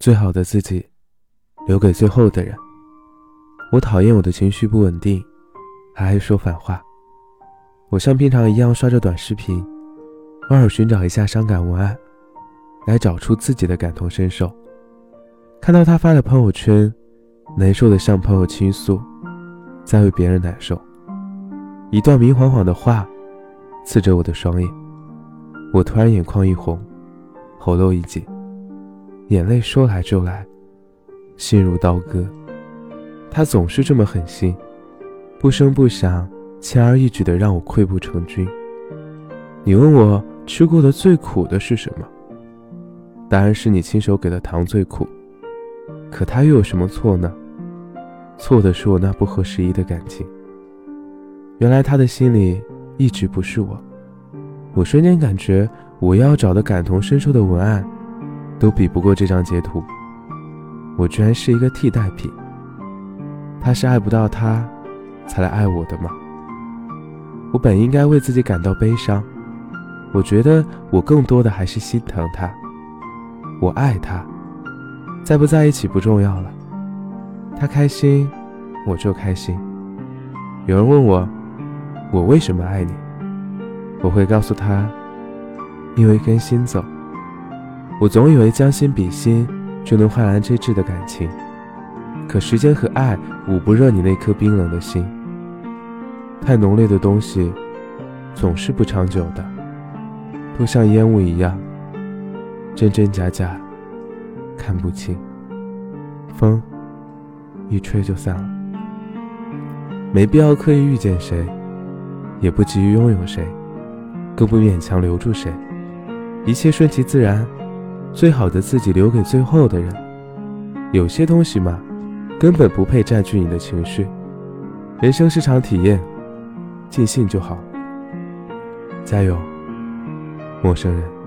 最好的自己，留给最后的人。我讨厌我的情绪不稳定，还爱说反话。我像平常一样刷着短视频，偶尔寻找一下伤感文案，来找出自己的感同身受。看到他发的朋友圈，难受的向朋友倾诉，在为别人难受。一段明晃晃的话，刺着我的双眼。我突然眼眶一红，喉咙一紧，眼泪说来就来，心如刀割。他总是这么狠心，不声不响，轻而易举的让我溃不成军。你问我吃过的最苦的是什么？答案是你亲手给的糖最苦。可他又有什么错呢？错的是我那不合时宜的感情。原来他的心里一直不是我。我瞬间感觉，我要找的感同身受的文案，都比不过这张截图。我居然是一个替代品。他是爱不到他，才来爱我的吗？我本应该为自己感到悲伤。我觉得我更多的还是心疼他。我爱他，在不在一起不重要了。他开心，我就开心。有人问我，我为什么爱你？我会告诉他，因为跟心走。我总以为将心比心就能换来真挚的感情。可时间和爱捂不热你那颗冰冷的心，太浓烈的东西总是不长久的，都像烟雾一样，真真假假，看不清。风一吹就散了，没必要刻意遇见谁，也不急于拥有谁，更不勉强留住谁，一切顺其自然，最好的自己留给最后的人。有些东西嘛。根本不配占据你的情绪。人生是场体验，尽兴就好。加油，陌生人。